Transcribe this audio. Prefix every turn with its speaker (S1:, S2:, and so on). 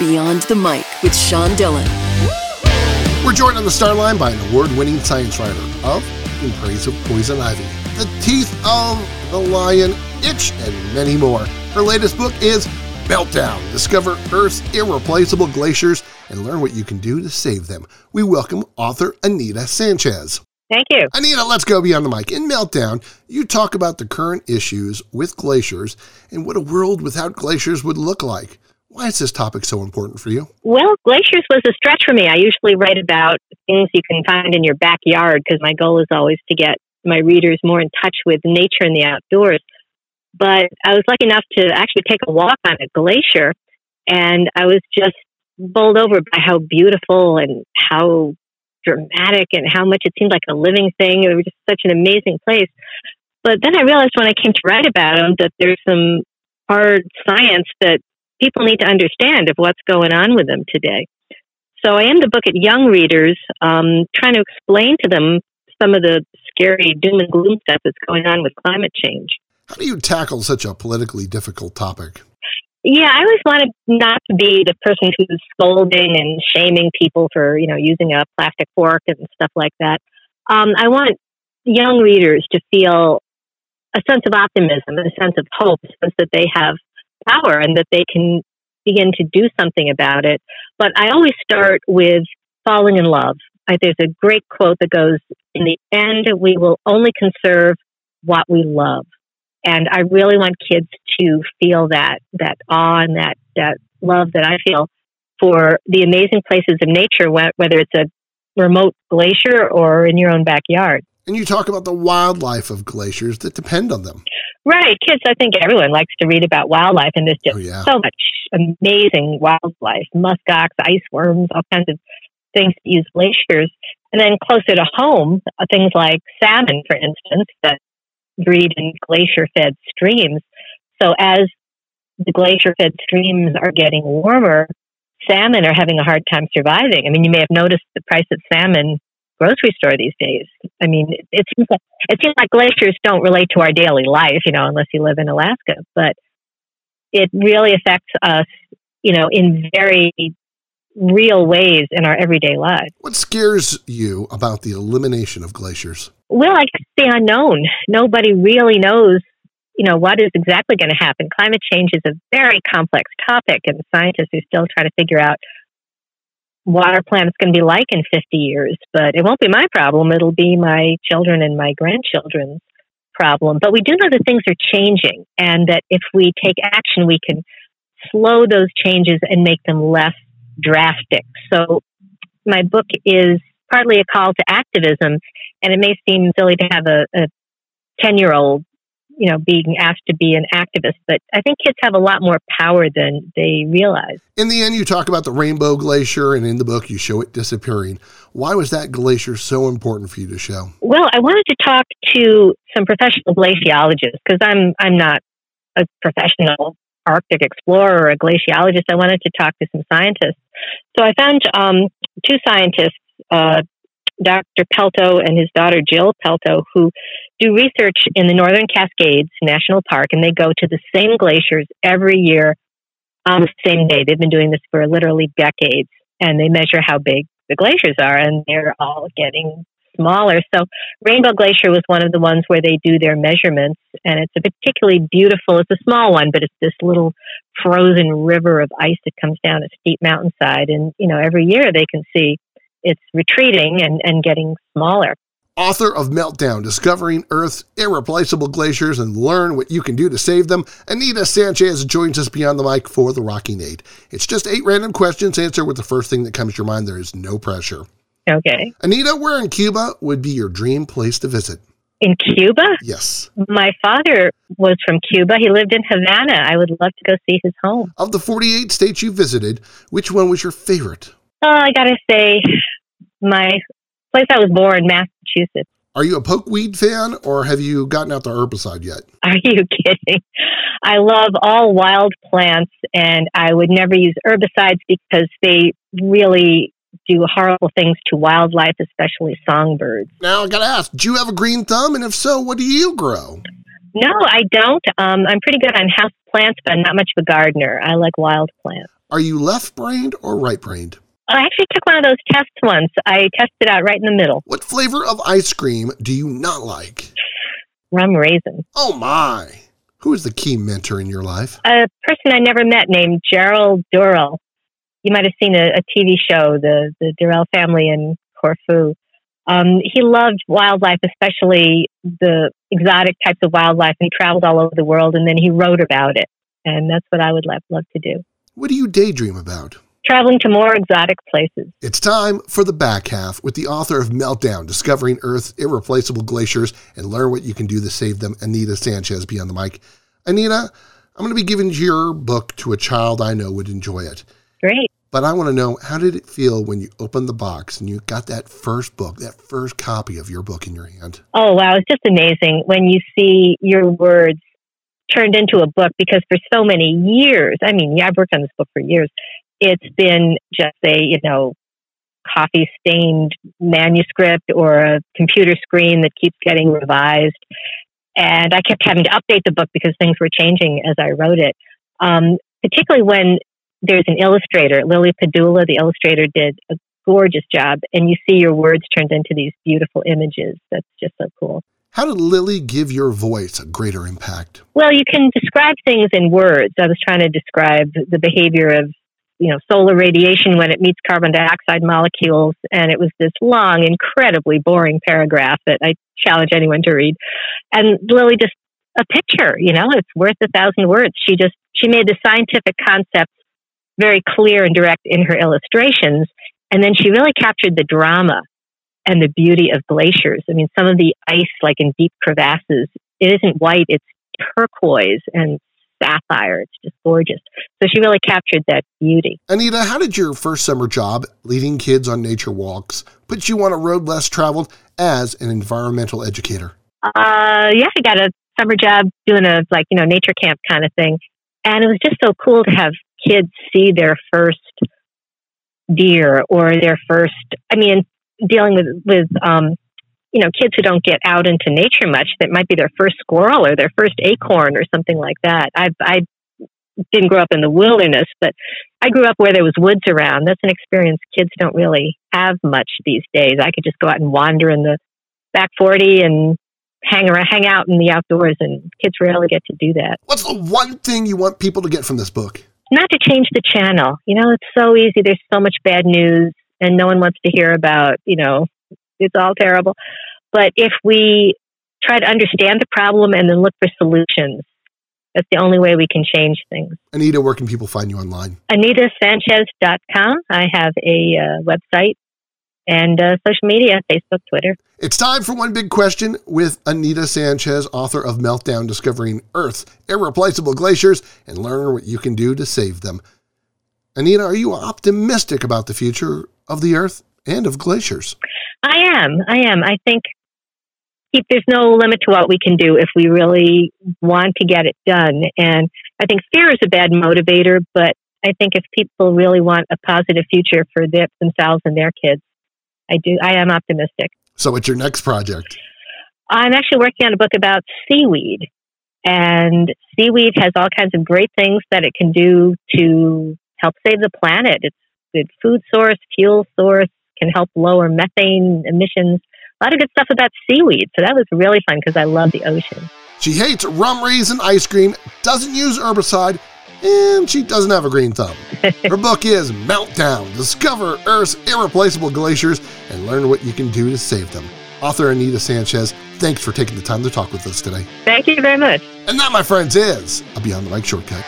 S1: Beyond the Mic with Sean Dillon.
S2: We're joined on the star line by an award winning science writer of In Praise of Poison Ivy, The Teeth of the Lion, Itch, and many more. Her latest book is Meltdown Discover Earth's Irreplaceable Glaciers and learn what you can do to save them. We welcome author Anita Sanchez.
S3: Thank you.
S2: Anita, let's go beyond the mic. In Meltdown, you talk about the current issues with glaciers and what a world without glaciers would look like. Why is this topic so important for you?
S3: Well, glaciers was a stretch for me. I usually write about things you can find in your backyard because my goal is always to get my readers more in touch with nature and the outdoors. But I was lucky enough to actually take a walk on a glacier, and I was just bowled over by how beautiful and how dramatic and how much it seemed like a living thing. It was just such an amazing place. But then I realized when I came to write about them that there's some hard science that people need to understand of what's going on with them today. So I aimed the book at young readers, um, trying to explain to them some of the scary doom and gloom stuff that's going on with climate change.
S2: How do you tackle such a politically difficult topic?
S3: Yeah, I always wanted not to be the person who's scolding and shaming people for, you know, using a plastic fork and stuff like that. Um, I want young readers to feel a sense of optimism a sense of hope, a sense that they have power and that they can begin to do something about it. But I always start with falling in love. I, there's a great quote that goes, In the end, we will only conserve what we love. And I really want kids to feel that, that awe and that, that love that I feel for the amazing places of nature, whether it's a remote glacier or in your own backyard.
S2: And you talk about the wildlife of glaciers that depend on them.
S3: Right. Kids, I think everyone likes to read about wildlife, and there's just oh, yeah. so much amazing wildlife muskox, ice worms, all kinds of things that use glaciers. And then closer to home, uh, things like salmon, for instance, that breed in glacier fed streams. So as the glacier fed streams are getting warmer, salmon are having a hard time surviving. I mean, you may have noticed the price of salmon grocery store these days. I mean, it, seems like it seems like glaciers don't relate to our daily life, you know, unless you live in Alaska. But it really affects us, you know, in very real ways in our everyday lives.
S2: What scares you about the elimination of glaciers?
S3: Well, I guess the unknown. Nobody really knows, you know, what is exactly going to happen. Climate change is a very complex topic, and scientists are still trying to figure out what our planet's going to be like in 50 years. But it won't be my problem. It'll be my children and my grandchildren's problem. But we do know that things are changing, and that if we take action, we can slow those changes and make them less drastic. So my book is partly a call to activism, and it may seem silly to have a 10 year old, you know, being asked to be an activist, but I think kids have a lot more power than they realize.
S2: In the end, you talk about the Rainbow Glacier, and in the book, you show it disappearing. Why was that glacier so important for you to show?
S3: Well, I wanted to talk to some professional glaciologists because I'm I'm not a professional Arctic explorer or a glaciologist. I wanted to talk to some scientists. So I found um, two scientists, uh, Dr. Pelto and his daughter Jill Pelto, who do research in the Northern Cascades National Park, and they go to the same glaciers every year on the same day. They've been doing this for literally decades, and they measure how big the glaciers are, and they're all getting smaller. So Rainbow Glacier was one of the ones where they do their measurements, and it's a particularly beautiful. It's a small one, but it's this little frozen river of ice that comes down a steep mountainside, and you know every year they can see it's retreating and, and getting smaller.
S2: Author of Meltdown Discovering Earth's Irreplaceable Glaciers and Learn What You Can Do to Save Them, Anita Sanchez joins us beyond the mic for the Rocking Eight. It's just eight random questions. Answer with the first thing that comes to your mind. There is no pressure.
S3: Okay.
S2: Anita, where in Cuba would be your dream place to visit?
S3: In Cuba?
S2: Yes.
S3: My father was from Cuba. He lived in Havana. I would love to go see his home.
S2: Of the 48 states you visited, which one was your favorite?
S3: Oh, I got to say, my place I was born, Massachusetts.
S2: Are you a pokeweed fan or have you gotten out the herbicide yet?
S3: Are you kidding? I love all wild plants and I would never use herbicides because they really do horrible things to wildlife, especially songbirds.
S2: Now, I got to ask, do you have a green thumb? And if so, what do you grow?
S3: No, I don't. Um, I'm pretty good on house plants, but I'm not much of a gardener. I like wild plants.
S2: Are you left brained or right brained?
S3: I actually took one of those tests once. I tested out right in the middle.
S2: What flavor of ice cream do you not like?
S3: Rum raisin.
S2: Oh my. Who is the key mentor in your life?
S3: A person I never met named Gerald Durrell. You might have seen a, a TV show, the, the Durrell family in Corfu. Um, he loved wildlife, especially the exotic types of wildlife, and he traveled all over the world and then he wrote about it. And that's what I would love, love to do.
S2: What do you daydream about?
S3: Traveling to more exotic places.
S2: It's time for the back half with the author of Meltdown, Discovering Earth's Irreplaceable Glaciers, and learn what you can do to save them, Anita Sanchez, be on the mic. Anita, I'm going to be giving your book to a child I know would enjoy it.
S3: Great.
S2: But I want to know how did it feel when you opened the box and you got that first book, that first copy of your book in your hand?
S3: Oh, wow. It's just amazing when you see your words turned into a book because for so many years, I mean, yeah, I've worked on this book for years. It's been just a, you know, coffee stained manuscript or a computer screen that keeps getting revised. And I kept having to update the book because things were changing as I wrote it. Um, particularly when there's an illustrator, Lily Padula, the illustrator, did a gorgeous job, and you see your words turned into these beautiful images. That's just so cool.
S2: How did Lily give your voice a greater impact?
S3: Well, you can describe things in words. I was trying to describe the behavior of, you know, solar radiation when it meets carbon dioxide molecules, and it was this long, incredibly boring paragraph that I challenge anyone to read. And Lily just a picture, you know, it's worth a thousand words. She just she made the scientific concepts very clear and direct in her illustrations, and then she really captured the drama and the beauty of glaciers. I mean, some of the ice, like in deep crevasses, it isn't white, it's turquoise and sapphire. It's just gorgeous. So she really captured that beauty.
S2: Anita, how did your first summer job, leading kids on nature walks, put you on a road less traveled as an environmental educator?
S3: Uh, yeah, I got a summer job doing a like you know nature camp kind of thing, and it was just so cool to have kids see their first deer or their first. I mean, dealing with with um, you know kids who don't get out into nature much that might be their first squirrel or their first acorn or something like that. I i didn't grow up in the wilderness but i grew up where there was woods around. That's an experience kids don't really have much these days. I could just go out and wander in the back 40 and hang around hang out in the outdoors and kids rarely get to do that.
S2: What's the one thing you want people to get from this book?
S3: Not to change the channel. You know it's so easy. There's so much bad news and no one wants to hear about, you know, it's all terrible. But if we try to understand the problem and then look for solutions, that's the only way we can change things.
S2: Anita, where can people find you online?
S3: AnitaSanchez.com. I have a uh, website and uh, social media Facebook, Twitter.
S2: It's time for One Big Question with Anita Sanchez, author of Meltdown Discovering Earth's Irreplaceable Glaciers, and learn what you can do to save them. Anita, are you optimistic about the future of the Earth and of glaciers?
S3: I am. I am. I think there's no limit to what we can do if we really want to get it done. And I think fear is a bad motivator, but I think if people really want a positive future for their, themselves and their kids, I do. I am optimistic.
S2: So, what's your next project?
S3: I'm actually working on a book about seaweed. And seaweed has all kinds of great things that it can do to help save the planet. It's good food source, fuel source, can help lower methane emissions. A lot of good stuff about seaweed. So that was really fun because I love the ocean.
S2: She hates rum raisin ice cream, doesn't use herbicide, and she doesn't have a green thumb. Her book is Meltdown Discover Earth's Irreplaceable Glaciers and learn what you can do to save them. Author Anita Sanchez, thanks for taking the time to talk with us today.
S3: Thank you very much.
S2: And that, my friends, is a Beyond the Mic shortcut.